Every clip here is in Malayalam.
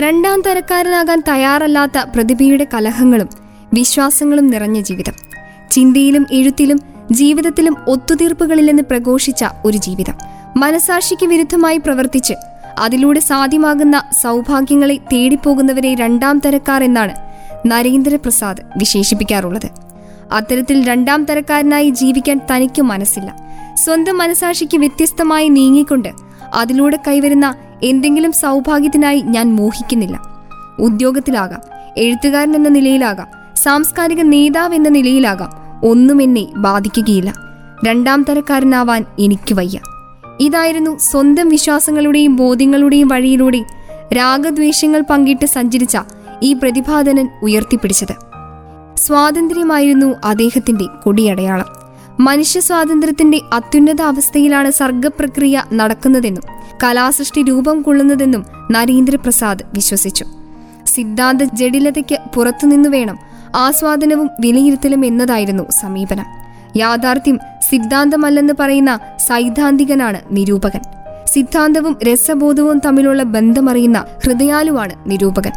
രണ്ടാം തരക്കാരനാകാൻ തയ്യാറല്ലാത്ത പ്രതിഭയുടെ കലഹങ്ങളും വിശ്വാസങ്ങളും നിറഞ്ഞ ജീവിതം. ചിന്തയിലും എഴുത്തിലും ജീവിതത്തിലും ഒത്തുതീർപ്പുകളില്ലെന്ന് പ്രഘോഷിച്ച ഒരു ജീവിതം. മനസാക്ഷിക്ക് വിരുദ്ധമായി പ്രവർത്തിച്ച് അതിലൂടെ സാധ്യമാകുന്ന സൗഭാഗ്യങ്ങളെ തേടിപ്പോകുന്നവരെ രണ്ടാം തരക്കാർ എന്നാണ് നരേന്ദ്രപ്രസാദ് വിശേഷിപ്പിക്കാറുള്ളത്. അത്തരത്തിൽ രണ്ടാം തരക്കാരനായി ജീവിക്കാൻ തനിക്ക് മനസ്സില്ല. സ്വന്തം മനസാക്ഷിക്ക് വ്യത്യസ്തമായി നീങ്ങിക്കൊണ്ട് അതിലൂടെ കൈവരുന്ന എന്തെങ്കിലും സൗഭാഗ്യത്തിനായി ഞാൻ മോഹിക്കുന്നില്ല. ഉദ്യോഗത്തിലാകാം എഴുത്തുകാരൻ എന്ന നിലയിലാകാം സാംസ്കാരിക നേതാവ് എന്ന നിലയിലാകാം ഒന്നും എന്നെ ബാധിക്കുകയില്ല. രണ്ടാം തരക്കാരനാവാൻ എനിക്ക് വയ്യ. ഇതായിരുന്നു സ്വന്തം വിശ്വാസങ്ങളുടെയും ബോധ്യങ്ങളുടെയും വഴിയിലൂടെ രാഗദ്വേഷങ്ങൾ പങ്കിട്ട് സഞ്ചരിച്ച ഈ പ്രതിഭാധനൻ ഉയർത്തിപ്പിടിച്ചത്. സ്വാതന്ത്ര്യമായിരുന്നു അദ്ദേഹത്തിന്റെ കൊടിയടയാളം. മനുഷ്യ സ്വാതന്ത്ര്യത്തിന്റെ അത്യുന്നത അവസ്ഥയിലാണ് സർഗപ്രക്രിയ നടക്കുന്നതെന്നും കലാസൃഷ്ടി രൂപം കൊള്ളുന്നതെന്നും നരേന്ദ്രപ്രസാദ് വിശ്വസിച്ചു. സിദ്ധാന്ത ജടിലതയ്ക്ക് പുറത്തുനിന്നു വേണം ആസ്വാദനവും വിലയിരുത്തലും എന്നതായിരുന്നു സമീപനം. യാഥാർത്ഥ്യം സിദ്ധാന്തമല്ലെന്ന് പറയുന്ന സൈദ്ധാന്തികനാണ് നിരൂപകൻ. സിദ്ധാന്തവും രസബോധവും തമ്മിലുള്ള ബന്ധമറിയുന്ന ഹൃദയാലുവാണ് നിരൂപകൻ.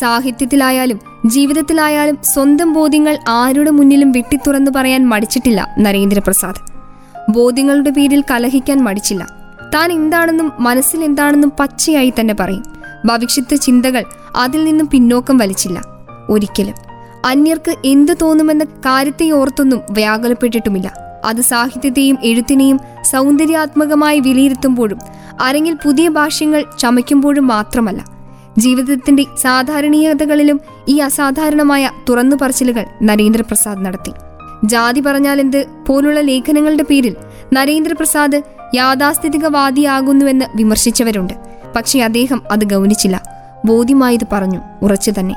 സാഹിത്യത്തിലായാലും ജീവിതത്തിലായാലും സ്വന്തം ബോധ്യങ്ങൾ ആരുടെ മുന്നിലും വെട്ടിത്തുറന്നു പറയാൻ മടിച്ചിട്ടില്ല നരേന്ദ്രപ്രസാദ്. ബോധ്യങ്ങളുടെ പേരിൽ കലഹിക്കാൻ മടിച്ചില്ല. താൻ എന്താണെന്നും മനസ്സിൽ എന്താണെന്നും പച്ചയായി തന്നെ പറയും. ഭവിഷ്യത്ത് ചിന്തകൾ അതിൽ നിന്നും പിന്നോക്കം വലിച്ചില്ല. ഒരിക്കലും. അന്യർക്ക് എന്ത് തോന്നുമെന്ന കാര്യത്തെ ഓർത്തൊന്നും വ്യാകുലപ്പെട്ടിട്ടുമില്ല. അത് സാഹിത്യത്തെയും എഴുത്തിനെയും സൗന്ദര്യാത്മകമായി വിലയിരുത്തുമ്പോഴും അരങ്ങിൽ പുതിയ ഭാഷ്യങ്ങൾ ചമയ്ക്കുമ്പോഴും മാത്രമല്ല ജീവിതത്തിന്റെ സാധാരണീയതകളിലും ഈ അസാധാരണമായ തുറന്നു പറച്ചിലുകൾ നരേന്ദ്രപ്രസാദ് നടത്തി. ജാതി പറഞ്ഞാലെന്ത്? പോലുള്ള ലേഖനങ്ങളുടെ പേരിൽ നരേന്ദ്രപ്രസാദ് യാഥാസ്ഥിതികവാദിയാകുന്നുവെന്ന് വിമർശിച്ചവരുണ്ട്. പക്ഷേ അദ്ദേഹം അത് ഗൗനിച്ചില്ല. ബോധ്യമായത് പറഞ്ഞു. ഉറച്ചു തന്നെ.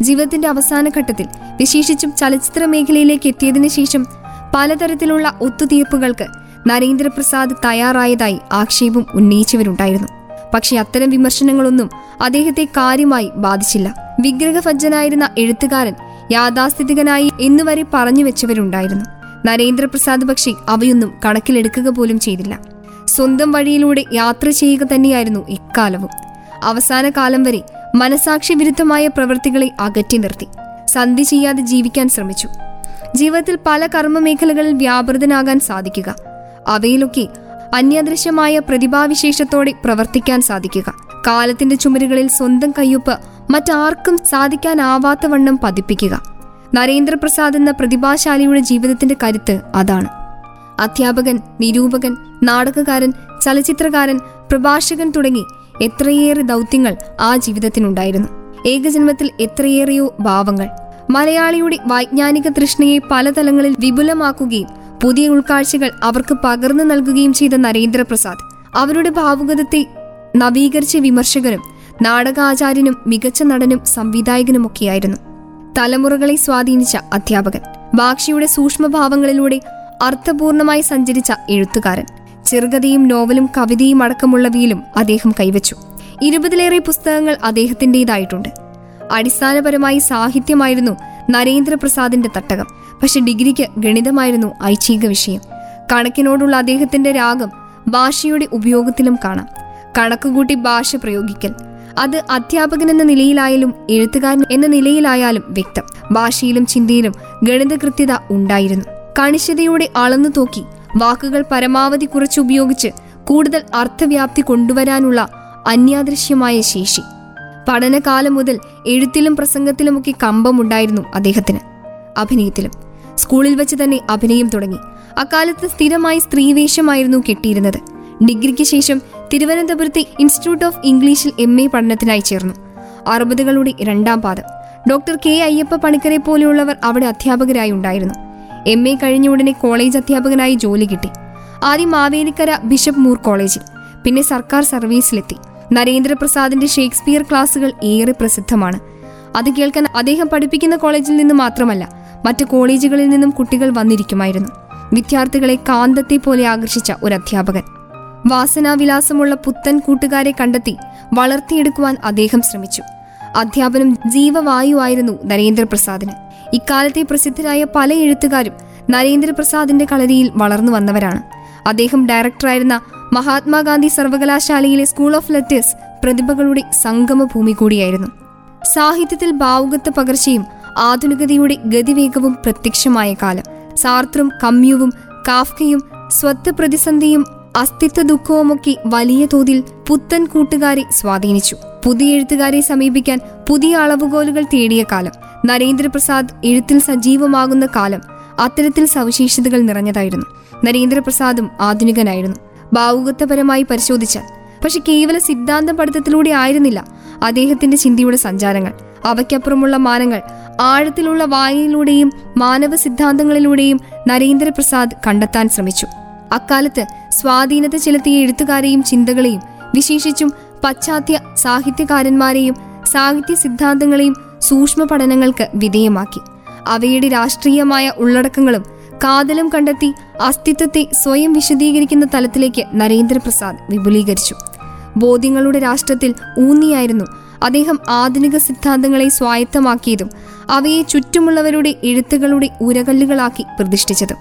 ജീവിതത്തിന്റെ അവസാന ഘട്ടത്തിൽ വിശേഷിച്ചും ചലച്ചിത്ര മേഖലയിലേക്ക് എത്തിയതിനു ശേഷം പലതരത്തിലുള്ള ഒത്തുതീർപ്പുകൾക്ക് നരേന്ദ്രപ്രസാദ് തയ്യാറായതായി ആക്ഷേപം ഉന്നയിച്ചവരുണ്ടായിരുന്നു. പക്ഷേ അത്തരം വിമർശനങ്ങളൊന്നും അദ്ദേഹത്തെ കാര്യമായി ബാധിച്ചില്ല. വിഗ്രഹഭജ്ജനായിരുന്ന എഴുത്തുകാരൻ യാഥാസ്ഥിതികനായി എന്നുവരെ പറഞ്ഞു വെച്ചവരുണ്ടായിരുന്നു. നരേന്ദ്രപ്രസാദ് പക്ഷേ അവയൊന്നും കണക്കിലെടുക്കുക പോലും ചെയ്തില്ല. സ്വന്തം വഴിയിലൂടെ യാത്ര ചെയ്യുക തന്നെയായിരുന്നു ഇക്കാലവും. അവസാന കാലം വരെ മനസാക്ഷി വിരുദ്ധമായ പ്രവൃത്തികളെ അകറ്റി നിർത്തി. സന്ധി ചെയ്യാതെ ജീവിക്കാൻ ശ്രമിച്ചു. ജീവിതത്തിൽ പല കർമ്മ മേഖലകളിൽ വ്യാപൃതനാകാൻ സാധിക്കുക. അവയിലൊക്കെ അന്യദൃശ്യമായ പ്രതിഭാവിശേഷത്തോടെ പ്രവർത്തിക്കാൻ സാധിക്കുക. കാലത്തിന്റെ ചുമരുകളിൽ സ്വന്തം കയ്യൊപ്പ് മറ്റാർക്കും സാധിക്കാനാവാത്ത വണ്ണം പതിപ്പിക്കുക. നരേന്ദ്രപ്രസാദ് എന്ന പ്രതിഭാശാലിയുടെ ജീവിതത്തിന്റെ കരുത്ത് അതാണ്. അധ്യാപകൻ നിരൂപകൻ നാടകകാരൻ ചലച്ചിത്രകാരൻ പ്രഭാഷകൻ തുടങ്ങി എത്രയേറെ ദൗത്യങ്ങൾ ആ ജീവിതത്തിനുണ്ടായിരുന്നു. ഏകജന്മത്തിൽ എത്രയേറെയോ ഭാവങ്ങൾ. മലയാളിയുടെ വൈജ്ഞാനിക തൃഷ്ണയെ പലതലങ്ങളിൽ വിപുലമാക്കുകയും പുതിയ ഉൾക്കാഴ്ചകൾ അവർക്ക് പകർന്നു നൽകുകയും ചെയ്ത നരേന്ദ്രപ്രസാദ് അവരുടെ ഭാവുകതത്തെ നവീകരിച്ച വിമർശകനും നാടകാചാര്യനും മികച്ച നടനും സംവിധായകനുമൊക്കെയായിരുന്നു. തലമുറകളെ സ്വാധീനിച്ച അധ്യാപകൻ ബാക്ഷിയുടെ സൂക്ഷ്മഭാവങ്ങളിലൂടെ അർത്ഥപൂർണമായി സഞ്ചരിച്ച എഴുത്തുകാരൻ. ചെറുകഥയും നോവലും കവിതയും അടക്കമുള്ളവയിലും അദ്ദേഹം കൈവച്ചു. ഇരുപതിലേറെ പുസ്തകങ്ങൾ അദ്ദേഹത്തിന്റെതായിട്ടുണ്ട് അടിസ്ഥാനപരമായി സാഹിത്യമായിരുന്നു നരേന്ദ്രപ്രസാദിന്റെ തട്ടകം. പക്ഷെ ഡിഗ്രിക്ക് ഗണിതമായിരുന്നു ഐച്ഛിക വിഷയം. കണക്കിനോടുള്ള അദ്ദേഹത്തിന്റെ രാഗം ഭാഷയുടെ ഉപയോഗത്തിലും കാണാം. കണക്കുകൂട്ടി ഭാഷ പ്രയോഗിക്കൽ. അത് അധ്യാപകൻ എന്ന നിലയിലായാലും എഴുത്തുകാരൻ എന്ന നിലയിലായാലും വ്യക്തം. ഭാഷയിലും ചിന്തയിലും ഗണിത കൃത്യത ഉണ്ടായിരുന്നു. കണിശതയോടെ അളന്നു തോക്കി വാക്കുകൾ പരമാവധി കുറച്ചുപയോഗിച്ച് കൂടുതൽ അർത്ഥവ്യാപ്തി കൊണ്ടുവരാനുള്ള അന്യാദൃശ്യമായ ശേഷി. പഠനകാലം മുതൽ എഴുത്തിലും പ്രസംഗത്തിലുമൊക്കെ കമ്പമുണ്ടായിരുന്നു അദ്ദേഹത്തിന്. അഭിനയത്തിലും. സ്കൂളിൽ വെച്ച് തന്നെ അഭിനയം തുടങ്ങി. അക്കാലത്ത് സ്ഥിരമായി സ്ത്രീവേഷമായിരുന്നു കെട്ടിയിരുന്നത്. ഡിഗ്രിക്ക് ശേഷം തിരുവനന്തപുരത്തെ ഇൻസ്റ്റിറ്റ്യൂട്ട് ഓഫ് ഇംഗ്ലീഷിൽ എം എ പഠനത്തിനായി ചേർന്നു. അറുപതുകളുടെ രണ്ടാം പാദം. ഡോക്ടർ കെ അയ്യപ്പ പണിക്കരെ പോലെയുള്ളവർ അവിടെ അധ്യാപകരായി ഉണ്ടായിരുന്നു എം എ കഴിഞ്ഞ ഉടനെ കോളേജ് അധ്യാപകനായി ജോലി കിട്ടി. ആദ്യം മാവേലിക്കര ബിഷപ്പ് മൂർ കോളേജിൽ പിന്നെ സർക്കാർ സർവീസിലെത്തി. നരേന്ദ്രപ്രസാദിന്റെ ഷേക്സ്പിയർ ക്ലാസുകൾ ഏറെ പ്രസിദ്ധമാണ്. അത് കേൾക്കാൻ അദ്ദേഹം പഠിപ്പിക്കുന്ന കോളേജിൽ നിന്ന് മാത്രമല്ല മറ്റു കോളേജുകളിൽ നിന്നും കുട്ടികൾ വന്നിരിക്കുമായിരുന്നു. വിദ്യാർത്ഥികളെ കാന്തത്തെ പോലെ ആകർഷിച്ച ഒരു അധ്യാപകൻ. വാസനാവിലാസമുള്ള പുത്തൻ കൂട്ടുകാരെ കണ്ടെത്തി വളർത്തിയെടുക്കുവാൻ അദ്ദേഹം ശ്രമിച്ചു. അധ്യാപനം ജീവവായുവായിരുന്നു നരേന്ദ്രപ്രസാദിന്. ഇക്കാലത്തെ പ്രസിദ്ധരായ പല എഴുത്തുകാരും നരേന്ദ്രപ്രസാദിന്റെ കളരിയിൽ വളർന്നു വന്നവരാണ്. അദ്ദേഹം ഡയറക്ടറായിരുന്ന മഹാത്മാഗാന്ധി സർവകലാശാലയിലെ സ്കൂൾ ഓഫ് ലെറ്റേഴ്സ് പ്രതിഭകളുടെ സംഗമ ഭൂമി കൂടിയായിരുന്നു. സാഹിത്യത്തിൽ ഭാവുകത്വ പകർച്ചയും ആധുനികതയുടെ ഗതിവേഗവും പ്രത്യക്ഷമായ കാലം. സാർത്രും കമ്യുവും കാഫ്കയും സ്വത്ത് പ്രതിസന്ധിയും അസ്തിത്വ ദുഃഖവുമൊക്കെ വലിയ തോതിൽ പുത്തൻ കൂട്ടുകാരെ സ്വാധീനിച്ചു. പുതിയ എഴുത്തുകാരെ സമീപിക്കാൻ പുതിയ അളവുകോലുകൾ തേടിയ കാലം. നരേന്ദ്രപ്രസാദ് എഴുത്തിൽ സജീവമാകുന്ന കാലം അത്തരത്തിൽ സവിശേഷതകൾ നിറഞ്ഞതായിരുന്നു. നരേന്ദ്രപ്രസാദും ആധുനികനായിരുന്നു. ഭാവുകത്വപരമായി പരിശോധിച്ചാൽ പക്ഷെ കേവല സിദ്ധാന്ത പഠിത്തത്തിലൂടെ ആയിരുന്നില്ല അദ്ദേഹത്തിന്റെ ചിന്തയുടെ സഞ്ചാരങ്ങൾ. അവയ്ക്കപ്പുറമുള്ള മാനങ്ങൾ ആഴത്തിലുള്ള വായനയിലൂടെയും മാനവ സിദ്ധാന്തങ്ങളിലൂടെയും നരേന്ദ്രപ്രസാദ് കണ്ടെത്താൻ ശ്രമിച്ചു. അക്കാലത്ത് സ്വാധീനത ചെലുത്തിയ എഴുത്തുകാരെയും ചിന്തകളെയും വിശേഷിച്ചും പശ്ചാത്യ സാഹിത്യകാരന്മാരെയും സാഹിത്യ സിദ്ധാന്തങ്ങളെയും സൂക്ഷ്മ പഠനങ്ങൾക്ക് വിധേയമാക്കി. അവയുടെ രാഷ്ട്രീയമായ ഉള്ളടക്കങ്ങളും കാതലും കണ്ടെത്തി അസ്തിത്വത്തെ സ്വയം വിശദീകരിക്കുന്ന തലത്തിലേക്ക് നരേന്ദ്രപ്രസാദ് വിപുലീകരിച്ചു. ബോധ്യങ്ങളുടെ രാഷ്ട്രത്തിൽ ഊന്നിയായിരുന്നു അദ്ദേഹം ആധുനിക സിദ്ധാന്തങ്ങളെ സ്വായത്തമാക്കിയതും അവയെ ചുറ്റുമുള്ളവരുടെ എഴുത്തുകളുടെ ഉരകല്ലുകളാക്കി പ്രതിഷ്ഠിച്ചതും.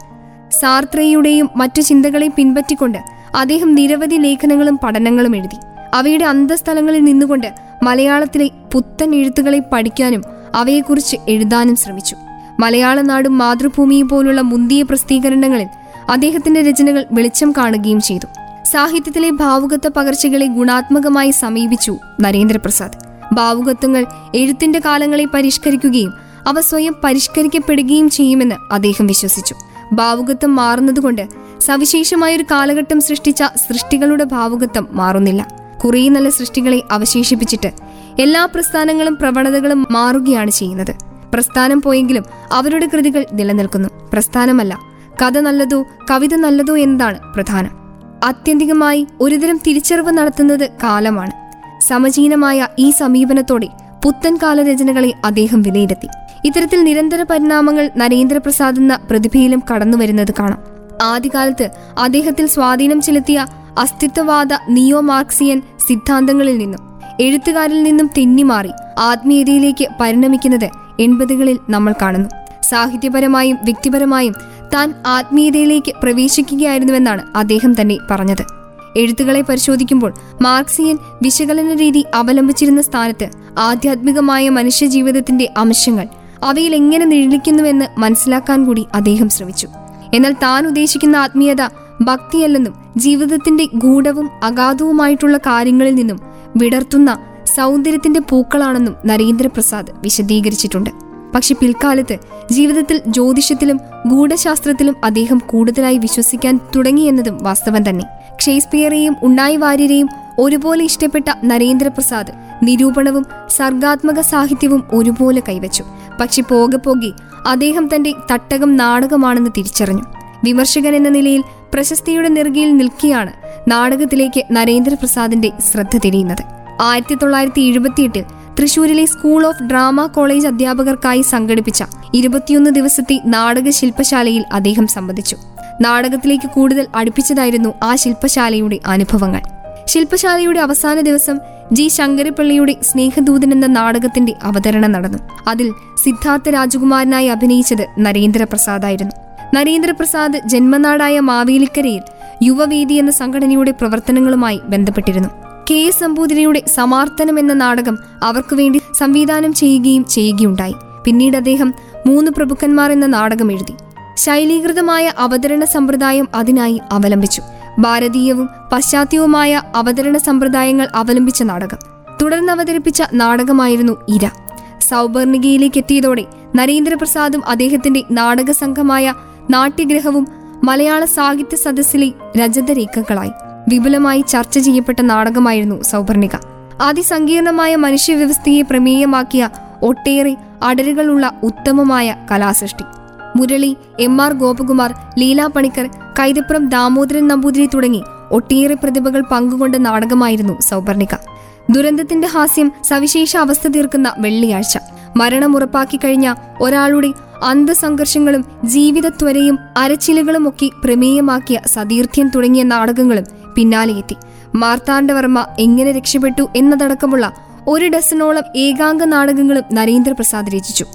സാർത്രയുടെയും മറ്റു ചിന്തകളെ പിൻപറ്റിക്കൊണ്ട് അദ്ദേഹം നിരവധി ലേഖനങ്ങളും പഠനങ്ങളും എഴുതി. അവയുടെ അന്തസ്ഥലങ്ങളിൽ നിന്നുകൊണ്ട് മലയാളത്തിലെ പുത്തൻ എഴുത്തുകളെ പഠിക്കാനും അവയെക്കുറിച്ച് എഴുതാനും ശ്രമിച്ചു. മലയാള നാടും മാതൃഭൂമിയും പോലുള്ള മുന്തിയ പ്രസിദ്ധീകരണങ്ങളിൽ അദ്ദേഹത്തിന്റെ രചനകൾ വെളിച്ചം കാണുകയും ചെയ്തു. സാഹിത്യത്തിലെ ഭാവുകത്വ പകർച്ചകളെ ഗുണാത്മകമായി സമീപിച്ചു നരേന്ദ്രപ്രസാദ്. ഭാവുകത്വങ്ങൾ എഴുത്തിന്റെ കാലങ്ങളെ പരിഷ്കരിക്കുകയും അവ സ്വയം പരിഷ്കരിക്കപ്പെടുകയും ചെയ്യുമെന്ന് അദ്ദേഹം വിശ്വസിച്ചു. ഭാവുകത്വം മാറുന്നതുകൊണ്ട് സവിശേഷമായൊരു കാലഘട്ടം സൃഷ്ടിച്ച സൃഷ്ടികളുടെ ഭാവുകത്വം മാറുന്നില്ല. കുറേ നല്ല സൃഷ്ടികളെ അവശേഷിപ്പിച്ചിട്ട് എല്ലാ പ്രസ്ഥാനങ്ങളും പ്രവണതകളും മാറുകയാണ് ചെയ്യുന്നത്. പ്രസ്ഥാനം പോയെങ്കിലും അവരുടെ കൃതികൾ നിലനിൽക്കുന്നു. പ്രസ്ഥാനമല്ല കഥ നല്ലതോ കവിത നല്ലതോ എന്നതാണ് പ്രധാനം. ആത്യന്തികമായി ഒരുതരം തിരിച്ചറിവ് നടത്തുന്നത് കാലമാണ്. സമചീനമായ ഈ സമീപനത്തോടെ പുത്തൻ കാലരചനകളെ അദ്ദേഹം വിലയിരുത്തി. ഇത്തരത്തിൽ നിരന്തര പരിണാമങ്ങൾ നരേന്ദ്രപ്രസാദ് എന്ന പ്രതിഭയിലും കടന്നുവരുന്നത് കാണാം. ആദ്യകാലത്ത് അദ്ദേഹത്തിൽ സ്വാധീനം ചെലുത്തിയ അസ്തിത്വവാദ നിയോ മാർക്സിയൻ സിദ്ധാന്തങ്ങളിൽ നിന്നും എഴുത്തുകാരിൽ നിന്നും തെന്നിമാറി ആത്മീയതയിലേക്ക് പരിണമിക്കുന്നത് എൺപതുകളിൽ നമ്മൾ കാണുന്നു. സാഹിത്യപരമായും വ്യക്തിപരമായും താൻ ആത്മീയതയിലേക്ക് പ്രവേശിക്കുകയായിരുന്നുവെന്നാണ് അദ്ദേഹം തന്നെ പറഞ്ഞത്. എഴുത്തുകളെ പരിശോധിക്കുമ്പോൾ മാർക്സിയൻ വിശകലന രീതി അവലംബിച്ചിരുന്ന സ്ഥാനത്ത് ആധ്യാത്മികമായ മനുഷ്യജീവിതത്തിന്റെ അംശങ്ങൾ അവയിൽ എങ്ങനെ നിഴലിക്കുന്നുവെന്ന് മനസ്സിലാക്കാൻ കൂടി അദ്ദേഹം ശ്രമിച്ചു. എന്നാൽ താൻ ഉദ്ദേശിക്കുന്ന ആത്മീയത ഭക്തിയല്ലെന്നും ജീവിതത്തിന്റെ ഗൂഢവും അഗാധവുമായിട്ടുള്ള കാര്യങ്ങളിൽ നിന്നും വിടർത്തുന്ന സൗന്ദര്യത്തിന്റെ പൂക്കളാണെന്നും നരേന്ദ്രപ്രസാദ് വിശദീകരിച്ചിട്ടുണ്ട്. പക്ഷെ പിൽക്കാലത്ത് ജീവിതത്തിൽ ജ്യോതിഷത്തിലും ഗൂഢശാസ്ത്രത്തിലും അദ്ദേഹം കൂടുതലായി വിശ്വസിക്കാൻ തുടങ്ങിയെന്നതും വാസ്തവം തന്നെ. ഷേക്സ്പിയറെയും ഉണ്ണായി വാര്യരെയും ഒരുപോലെ ഇഷ്ടപ്പെട്ട നരേന്ദ്രപ്രസാദ് നിരൂപണവും സർഗാത്മക സാഹിത്യവും ഒരുപോലെ കൈവച്ചു. പക്ഷെ പോകെ പോകെ അദ്ദേഹം തന്റെ തട്ടകം നാടകമാണെന്ന് തിരിച്ചറിഞ്ഞു. വിമർശകൻ എന്ന നിലയിൽ പ്രശസ്തിയുടെ നെറുകയിൽ നിൽക്കിയാണ് നാടകത്തിലേക്ക് നരേന്ദ്രപ്രസാദിന്റെ ശ്രദ്ധ തിരിയുന്നത്. ആയിരത്തി തൊള്ളായിരത്തി എഴുപത്തിയെട്ടിൽ തൃശൂരിലെ സ്കൂൾ ഓഫ് ഡ്രാമ കോളേജ് അധ്യാപകർക്കായി സംഘടിപ്പിച്ച ഇരുപത്തിയൊന്ന് ദിവസത്തെ നാടക ശില്പശാലയിൽ അദ്ദേഹം സംബന്ധിച്ചു. നാടകത്തിലേക്ക് കൂടുതൽ അടുപ്പിച്ചതായിരുന്നു ആ ശില്പശാലയുടെ അനുഭവങ്ങൾ. ശില്പശാലയുടെ അവസാന ദിവസം ജി. ശങ്കരപ്പിള്ളിയുടെ സ്നേഹദൂതൻ എന്ന നാടകത്തിന്റെ അവതരണം നടന്നു. അതിൽ സിദ്ധാർത്ഥ രാജകുമാരനായി അഭിനയിച്ചത് നരേന്ദ്രപ്രസാദായിരുന്നു. നരേന്ദ്രപ്രസാദ് ജന്മനാടായ മാവേലിക്കരയിൽ യുവവേദി എന്ന സംഘടനയുടെ പ്രവർത്തനങ്ങളുമായി ബന്ധപ്പെട്ടിരുന്നു. കെ എസ് നമ്പൂതിരിയുടെ സമാർത്തനം എന്ന നാടകം അവർക്കു വേണ്ടി സംവിധാനം ചെയ്യുകയും ചെയ്യുകയുണ്ടായി. പിന്നീട് അദ്ദേഹം മൂന്ന് പ്രഭുക്കന്മാർ എന്ന നാടകം എഴുതി. ശൈലീകൃതമായ അവതരണ സമ്പ്രദായം അതിനായി അവലംബിച്ചു. ഭാരതീയവും പശ്ചാത്യവുമായ അവതരണ സമ്പ്രദായങ്ങൾ അവലംബിച്ച നാടകം. തുടർന്ന് അവതരിപ്പിച്ച നാടകമായിരുന്നു ഇര. സൗപർണികയിലേക്ക് എത്തിയതോടെ നരേന്ദ്രപ്രസാദും അദ്ദേഹത്തിന്റെ നാടക സംഘമായ നാട്യഗ്രഹവും മലയാള സാഹിത്യ സദസ്സിലെ രജതരേഖകളായി വിപുലമായി ചർച്ച ചെയ്യപ്പെട്ട നാടകമായിരുന്നു സൗപർണിക. അതിസങ്കീർണമായ മനുഷ്യവ്യവസ്ഥയെ പ്രമേയമാക്കിയ ഒട്ടേറെ അടരുകളുള്ള ഉത്തമമായ കലാസൃഷ്ടി. മുരളി എം ആർ ഗോപകുമാർ ലീലാ പണിക്കർ കൈതപ്പുറം ദാമോദരൻ നമ്പൂതിരി തുടങ്ങി ഒട്ടേറെ പ്രതിഭകൾ പങ്കുകൊണ്ട നാടകമായിരുന്നു സൗപർണിക. ദുരന്തത്തിന്റെ ഹാസ്യം സവിശേഷ അവസ്ഥ തീർക്കുന്ന വെള്ളിയാഴ്ച. മരണം ഉറപ്പാക്കി കഴിഞ്ഞ ഒരാളുടെ അന്തസംഘർഷങ്ങളും ജീവിതത്വരയും അരച്ചിലുകളും ഒക്കെ പ്രമേയമാക്കിയ സതീർത്ഥ്യം തുടങ്ങിയ നാടകങ്ങളും പിന്നാലെയെത്തി മാർത്താണ്ഡവർമ്മ എങ്ങനെ രക്ഷപ്പെട്ടു എന്നതടക്കമുള്ള ഒരു ഡസനോളം ഏകാംഗ നാടകങ്ങളും നരേന്ദ്രപ്രസാദ് രചിച്ചു.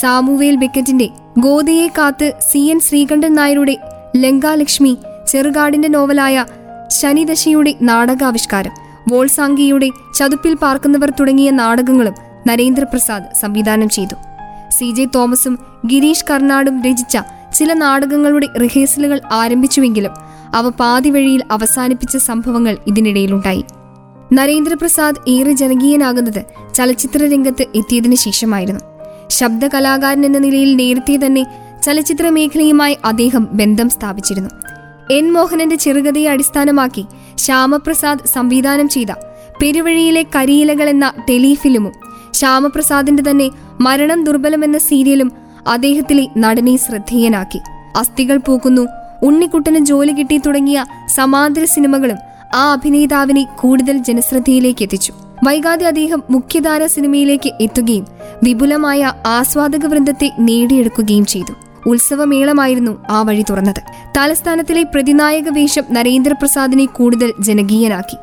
സാമുവേൽ ബെക്കറ്റിന്റെ ഗോതയെ കാത്ത് സി എൻ ശ്രീകണ്ഠൻ നായരുടെ ലങ്കാലക്ഷ്മി ചെറുകാടിന്റെ നോവലായ ശനിദശയുടെ നാടകാവിഷ്കാരം വോൾസാങ്കിയുടെ ചതുപ്പിൽ പാർക്കുന്നവർ തുടങ്ങിയ നാടകങ്ങളും നരേന്ദ്രപ്രസാദ് സംവിധാനം ചെയ്തു. സി ജെ തോമസും ഗിരീഷ് കർണാടും രചിച്ച ചില നാടകങ്ങളുടെ റിഹേഴ്സലുകൾ ആരംഭിച്ചുവെങ്കിലും അവ പാതിവഴിയിൽ അവസാനിപ്പിച്ച സംഭവങ്ങൾ ഇതിനിടയിലുണ്ടായി. നരേന്ദ്രപ്രസാദ് ഏറെ ജനകീയനാകുന്നത് ചലച്ചിത്ര രംഗത്ത് എത്തിയതിനു ശേഷമായിരുന്നു. ശബ്ദ കലാകാരൻ എന്ന നിലയിൽ നേരത്തെ തന്നെ ചലച്ചിത്ര മേഖലയുമായി അദ്ദേഹം ബന്ധം സ്ഥാപിച്ചിരുന്നു. എൻ മോഹനന്റെ ചെറുകഥയെ അടിസ്ഥാനമാക്കി ശ്യാമപ്രസാദ് സംവിധാനം ചെയ്ത പെരുവഴിയിലെ കരിയിലകൾ എന്ന ടെലിഫിലിമും ശ്യാമപ്രസാദിന്റെ തന്നെ മരണം ദുർബലം എന്ന സീരിയലും അദ്ദേഹത്തിലെ നടനെ ശ്രദ്ധേയനാക്കി. അസ്ഥികൾ പൂക്കുന്നു ഉണ്ണിക്കുട്ടന് ജോലി കിട്ടി തുടങ്ങിയ സമാന്തര സിനിമകളും ആ അഭിനേതാവിനെ കൂടുതൽ ജനശ്രദ്ധയിലേക്ക് എത്തിച്ചു. വൈകാതെ അദ്ദേഹം മുഖ്യധാര സിനിമയിലേക്ക് എത്തുകയും വിപുലമായ ആസ്വാദക വൃന്ദത്തെ നേടിയെടുക്കുകയും ചെയ്തു. ഉത്സവമേളമായിരുന്നു ആ വഴി തുറന്നത്. തലസ്ഥാനത്തിലെ പ്രതിനായക വേഷം നരേന്ദ്രപ്രസാദിനെ കൂടുതൽ ജനകീയനാക്കി.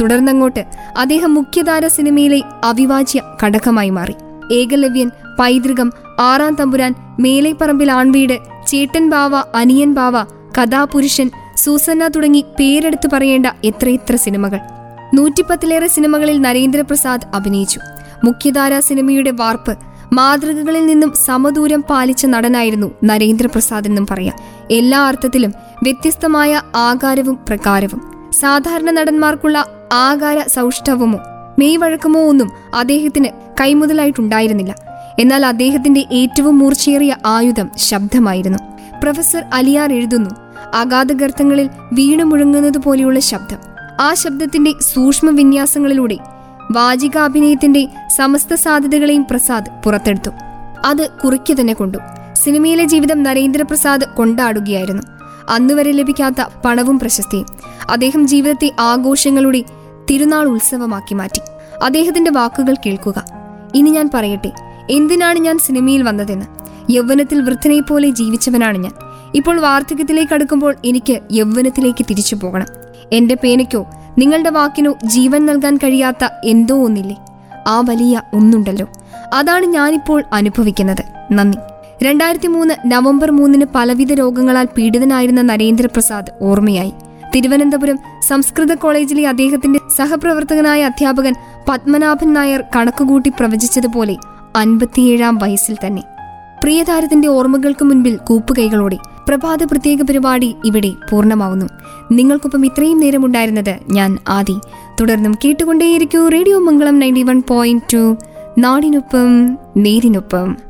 തുടർന്നങ്ങോട്ട് അദ്ദേഹം മുഖ്യധാര സിനിമയിലെ അവിഭാജ്യ ഘടകമായി മാറി. ഏകലവ്യൻ പൈതൃകം ആറാം തമ്പുരാൻ മേലേപ്പറമ്പിൽ ആൺവീട് ചേട്ടൻ ബാവ അനിയൻ ബാവ കഥാപുരുഷൻ സൂസന്ന തുടങ്ങി പേരെടുത്തു പറയേണ്ട എത്രയെത്ര സിനിമകൾ. നൂറ്റിപ്പത്തിലേറെ സിനിമകളിൽ നരേന്ദ്രപ്രസാദ് അഭിനയിച്ചു. മുഖ്യധാര സിനിമയുടെ വാർപ്പ് മാതൃകകളിൽ നിന്നും സമദൂരം പാലിച്ച നടനായിരുന്നു നരേന്ദ്രപ്രസാദ് എന്നും പറയാം. എല്ലാ അർത്ഥത്തിലും വ്യത്യസ്തമായ ആകാരവും പ്രകാരവും. സാധാരണ നടന്മാർക്കുള്ള ആകാര സൗഷ്ഠവമോ മെയ്വഴക്കമോ ഒന്നും അദ്ദേഹത്തിന് കൈമുതലായിട്ടുണ്ടായിരുന്നില്ല. എന്നാൽ അദ്ദേഹത്തിന്റെ ഏറ്റവും മൂർച്ചയേറിയ ആയുധം ശബ്ദമായിരുന്നു. പ്രൊഫസർ അലിയാർ എഴുതുന്നു അഗാധഗർത്തങ്ങളിൽ വീണു മുഴങ്ങുന്നത് പോലെയുള്ള ശബ്ദം. ആ ശബ്ദത്തിന്റെ സൂക്ഷ്മ വിന്യാസങ്ങളിലൂടെ വാചികാഭിനയത്തിന്റെ സമസ്ത സാധ്യതകളെയും പ്രസാദ് പുറത്തെടുത്തു. അത് കുറിക്കു തന്നെ കൊണ്ടു. സിനിമയിലെ ജീവിതം നരേന്ദ്രപ്രസാദ് കൊണ്ടാടുകയായിരുന്നു. അന്നുവരെ ലഭിക്കാത്ത പണവും പ്രശസ്തിയും. അദ്ദേഹം ജീവിതത്തെ ആഘോഷങ്ങളുടെ തിരുനാൾ ഉത്സവമാക്കി മാറ്റി. അദ്ദേഹത്തിന്റെ വാക്കുകൾ കേൾക്കുക. ഇനി ഞാൻ പറയട്ടെ എന്തിനാണ് ഞാൻ സിനിമയിൽ വന്നതെന്ന്? യൗവനത്തിൽ വൃദ്ധനെ പോലെ ജീവിച്ചവനാണ് ഞാൻ. ഇപ്പോൾ വാർദ്ധക്യത്തിലേക്ക് അടുക്കുമ്പോൾ എനിക്ക് യൗവനത്തിലേക്ക് തിരിച്ചു പോകണം. എന്റെ പേനയ്ക്കോ നിങ്ങളുടെ വാക്കിനോ ജീവൻ നൽകാൻ കഴിയാത്ത എന്തോ ഒന്നില്ലേ? ആ വലിയ ഒന്നുണ്ടല്ലോ. അതാണ് ഞാനിപ്പോൾ അനുഭവിക്കുന്നത്. നന്ദി. രണ്ടായിരത്തി മൂന്ന് നവംബർ മൂന്നിന് പലവിധ രോഗങ്ങളാൽ പീഡിതനായിരുന്ന നരേന്ദ്രപ്രസാദ് ഓർമ്മയായി. തിരുവനന്തപുരം സംസ്കൃത കോളേജിലെ അദ്ദേഹത്തിന്റെ സഹപ്രവർത്തകനായ അധ്യാപകൻ പത്മനാഭൻ നായർ കണക്കുകൂട്ടി പ്രവചിച്ചതുപോലെ അൻപത്തിയേഴാം വയസ്സിൽ തന്നെ. പ്രിയതാരത്തിന്റെ ഓർമ്മകൾക്ക് മുൻപിൽ കൂപ്പുകൈകളോടെ പ്രഭാത പ്രത്യേക പരിപാടി ഇവിടെ പൂർണമാവുന്നു. നിങ്ങൾക്കൊപ്പം ഇത്രയും നേരം ഉണ്ടായിരുന്നത് ഞാൻ ആദി. തുടർന്നും കേട്ടുകൊണ്ടേയിരിക്കൂ radio Mangalam ninety one point two. നാടിനൊപ്പം നേരിനൊപ്പം.